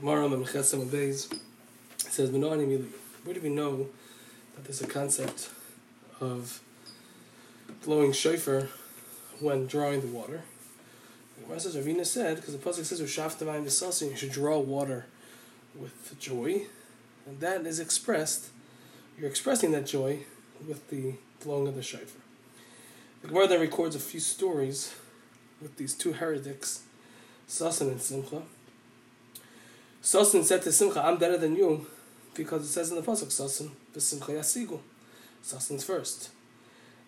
Gemara Memechesem Beis says, "Menoni Mili." Where do we know that there's a concept of blowing shofar when drawing the water? The Gemara says, Ravina said, because the pasuk says, "Ushaftamayim v'sasin," you should draw water with joy, and that is expressed. You're expressing that joy with the blowing of the shofar. The Gemara then records a few stories with these two heretics, Sasan and Simcha. Sasan said to Simcha, I'm better than you, because it says in the Pasuk, Sasan, Simcha Yasigu. Sasan's first.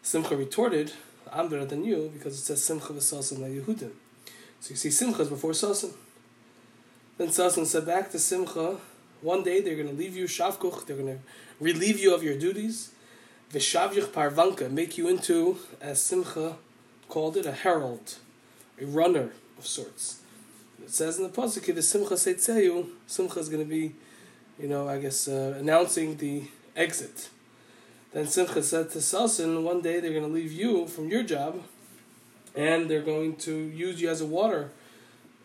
Simcha retorted, I'm better than you, because it says Simcha v'Sasan la Yehudim. So you see Simcha is before Sasan. Then Sasan said back to Simcha, one day they're going to leave you Shavkuch, they're going to relieve you of your duties, Vishavyuch Parvanka, make you into, as Simcha called it, a herald, a runner of sorts. It says in the pasuk, "The Simcha Seitzeyu." Simcha is going to be, you know, I guess, uh, announcing the exit. Then Simcha said to Sasan, one day they're going to leave you from your job, and they're going to use you as a water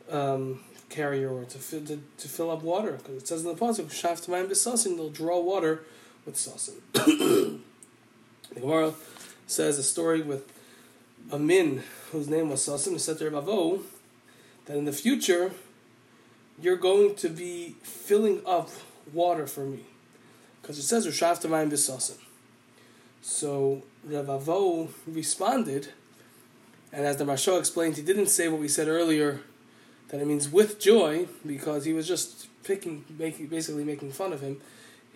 um, carrier or to fill to, to fill up water because it says in the pasuk, "Shaft mayim b'sasin." They'll draw water with sasin. the Gemara says a story with a min whose name was Sasim, said to Bavo that in the future you're going to be filling up water for me. Because it says Rishaftamayim Bisasim. So Ravavo responded, and as the Marsha explained, he didn't say what we said earlier, that it means with joy, because he was just picking, making, basically making fun of him.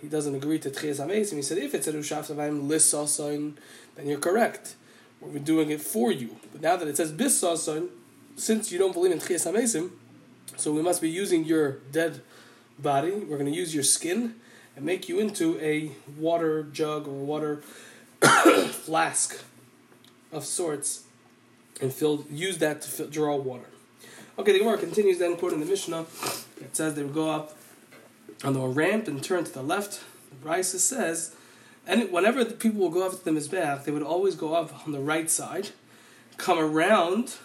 He doesn't agree to Tchias HaMesim. He said, if it's a Rishaftamayim Lissasin, then you're correct we're doing it for you. But now that it says bisason, since you don't believe in tchias hamesim, so we must be using your dead body. We're going to use your skin and make you into a water jug or water flask of sorts, and fill use that to fill, draw water. Okay, the Gemara continues then quoting the Mishnah. It says they would go up on the ramp and turn to the left. The says and whenever the people will go up to the Mizbeach, they would always go up on the right side, come around,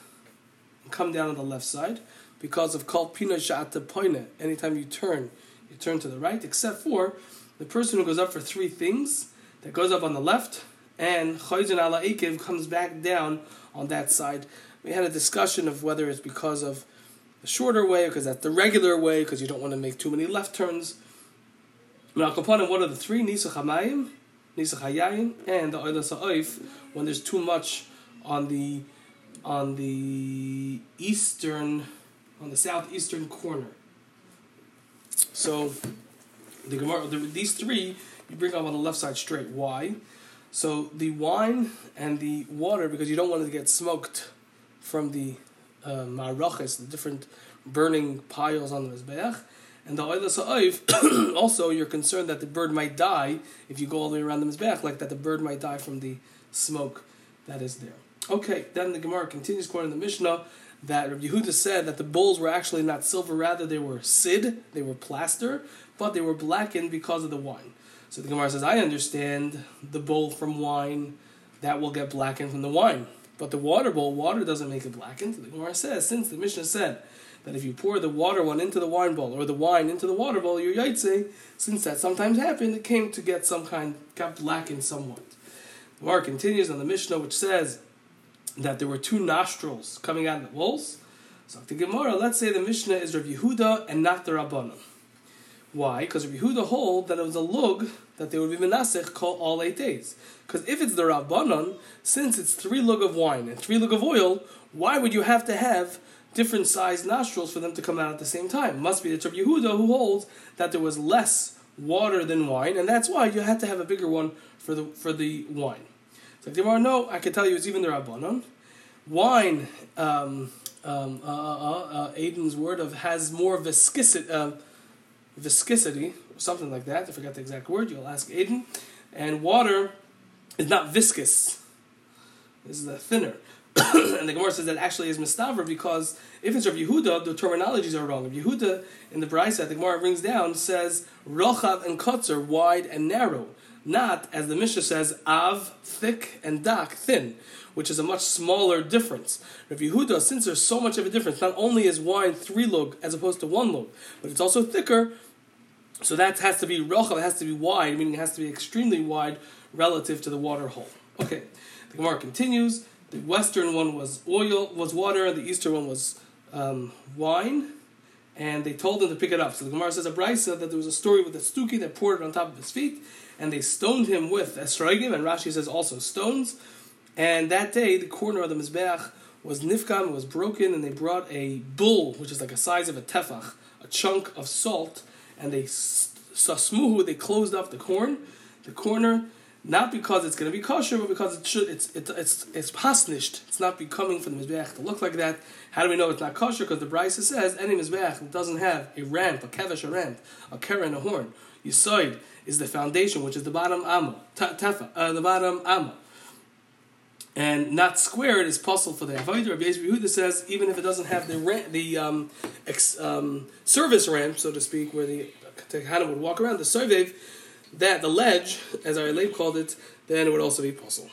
come down on the left side, because of Kol Pina Sha'ata Poine. Anytime you turn, you turn to the right, except for the person who goes up for three things, that goes up on the left, and Chayzin Ala Ekev comes back down on that side. We had a discussion of whether it's because of the shorter way, because that's the regular way, because you don't want to make too many left turns. Now, what are the three? Nisa Chamayim, Nisach Hayayin, and the Oilas Ha'oif when there's too much on the on the eastern on the southeastern corner. So the Gemara, the, these three you bring up on the left side straight. Why? So the wine and the water, because you don't want it to get smoked from the uh, maraches, the different burning piles on the mizbeach. And the oil ha'oif, also you're concerned that the bird might die if you go all the way around the mizbeach, like that the bird might die from the smoke that is there. Okay, then the Gemara continues quoting the Mishnah that Rabbi Yehuda said that the bowls were actually not silver, rather they were sid, they were plaster, but they were blackened because of the wine. So the Gemara says, I understand the bowl from wine that will get blackened from the wine. But the water bowl, water doesn't make it blackened. The Gemara says, since the Mishnah said that if you pour the water one into the wine bowl or the wine into the water bowl, you're yaitse, since that sometimes happened, it came to get some kind, got blackened somewhat. The Gemara continues on the Mishnah, which says that there were two nostrils coming out of the walls. So the Gemara, let's say the Mishnah is Rav Yehuda and not the Rabbanon. Why? Because Rav Yehuda hold that it was a lug that they would be menasech call all eight days. Because if it's the Rabbanon, since it's three lug of wine and three lug of oil, why would you have to have different sized nostrils for them to come out at the same time. Must be the Rabbi Yehuda who holds that there was less water than wine, and that's why you had to have a bigger one for the for the wine. So you want to I can tell you it's even the Rabbanon. Wine, um, um, uh, uh, uh, Aiden's word of has more viscosity, uh, viscosity, something like that. I forgot the exact word. You'll ask Aiden. And water is not viscous. This is a thinner. and the Gemara says that actually is mistaver because if it's Rav Yehuda, the terminologies are wrong. Rav Yehuda in the Brisa, the Gemara brings down, says rochav and kotzer, wide and narrow, not as the Mishnah says av, thick, and dak, thin, which is a much smaller difference. Rav Yehuda, since there's so much of a difference, not only is wine three lug as opposed to one lug, but it's also thicker. So that has to be rochav, it has to be wide, meaning it has to be extremely wide relative to the water hole. Okay, the Gemara continues. The western one was oil, was water. And the eastern one was um, wine, and they told them to pick it up. So the Gemara says a brisa that there was a story with a stuki that poured it on top of his feet, and they stoned him with esrogim, and Rashi says also stones. And that day, the corner of the mizbeach was nifkam, was broken, and they brought a bull, which is like a size of a tefach, a chunk of salt, and they sasmuhu, they closed off the corn, the corner, not because it's going to be kosher, but because it should, it's it's it's it's pasnished. It's not becoming for the mizbeach to look like that. How do we know it's not kosher? Because the brisa says any mizbeach doesn't have a ramp, a kevesh, a ramp, a keren, a horn. Yisoid is the foundation, which is the bottom amma, tefa, uh, the bottom amma. And not squared is possible for the avodah. Rabbi Yehuda says even if it doesn't have the ramp, the um, ex, um, service ramp, so to speak, where the Tehana would walk around, the soivev, that the ledge, as our Leib called it, then it would also be possible.